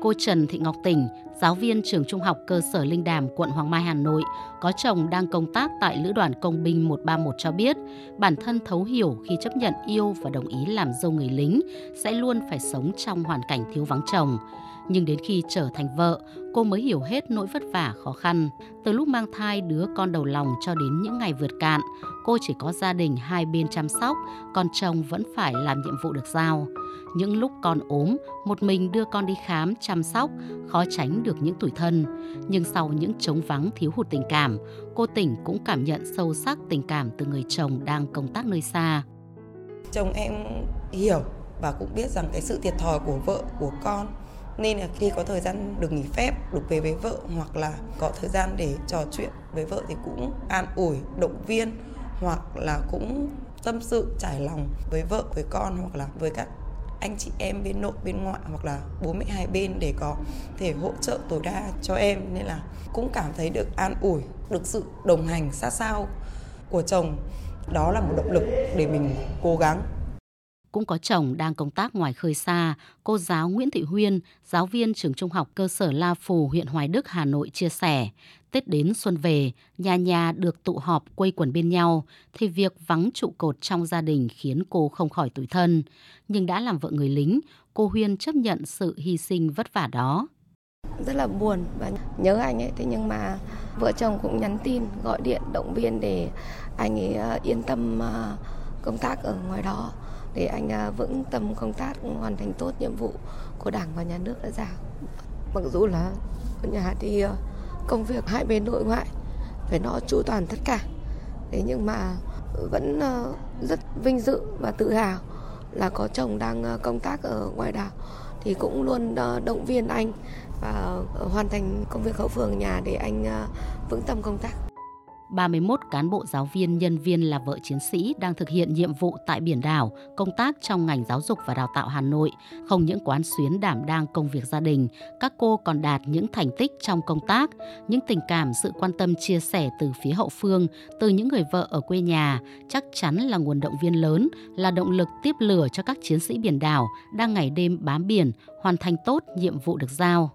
Cô Trần Thị Ngọc Tỉnh, giáo viên trường trung học cơ sở Linh Đàm, quận Hoàng Mai, Hà Nội, có chồng đang công tác tại Lữ đoàn Công binh 131 cho biết, bản thân thấu hiểu khi chấp nhận yêu và đồng ý làm dâu người lính sẽ luôn phải sống trong hoàn cảnh thiếu vắng chồng nhưng đến khi trở thành vợ, cô mới hiểu hết nỗi vất vả khó khăn. Từ lúc mang thai đứa con đầu lòng cho đến những ngày vượt cạn, cô chỉ có gia đình hai bên chăm sóc, còn chồng vẫn phải làm nhiệm vụ được giao. Những lúc con ốm, một mình đưa con đi khám, chăm sóc, khó tránh được những tủi thân. Nhưng sau những trống vắng thiếu hụt tình cảm, cô tỉnh cũng cảm nhận sâu sắc tình cảm từ người chồng đang công tác nơi xa. Chồng em hiểu và cũng biết rằng cái sự thiệt thòi của vợ, của con nên là khi có thời gian được nghỉ phép, được về với vợ hoặc là có thời gian để trò chuyện với vợ thì cũng an ủi, động viên hoặc là cũng tâm sự, trải lòng với vợ, với con hoặc là với các anh chị em bên nội, bên ngoại hoặc là bố mẹ hai bên để có thể hỗ trợ tối đa cho em. Nên là cũng cảm thấy được an ủi, được sự đồng hành sát sao của chồng. Đó là một động lực để mình cố gắng cũng có chồng đang công tác ngoài khơi xa, cô giáo Nguyễn Thị Huyên, giáo viên trường trung học cơ sở La Phù, huyện Hoài Đức, Hà Nội chia sẻ, Tết đến xuân về, nhà nhà được tụ họp quây quần bên nhau, thì việc vắng trụ cột trong gia đình khiến cô không khỏi tủi thân. Nhưng đã làm vợ người lính, cô Huyên chấp nhận sự hy sinh vất vả đó. Rất là buồn và nhớ anh ấy, thế nhưng mà vợ chồng cũng nhắn tin, gọi điện, động viên để anh ấy ờ, yên tâm ờ, công tác ở ngoài đó để anh à, vững tâm công tác, hoàn thành tốt nhiệm vụ của Đảng và Nhà nước đã giao. Mặc dù là ở nhà thì à, công việc hai bên nội ngoại phải nó chu toàn tất cả. Thế nhưng mà vẫn à, rất vinh dự và tự hào là có chồng đang công tác ở ngoài đảo thì cũng luôn động viên anh và hoàn thành công việc hậu phường nhà để anh vững tâm công tác. 31 cán bộ giáo viên nhân viên là vợ chiến sĩ đang thực hiện nhiệm vụ tại biển đảo, công tác trong ngành giáo dục và đào tạo Hà Nội. Không những quán xuyến đảm đang công việc gia đình, các cô còn đạt những thành tích trong công tác, những tình cảm, sự quan tâm chia sẻ từ phía hậu phương, từ những người vợ ở quê nhà, chắc chắn là nguồn động viên lớn, là động lực tiếp lửa cho các chiến sĩ biển đảo đang ngày đêm bám biển, hoàn thành tốt nhiệm vụ được giao.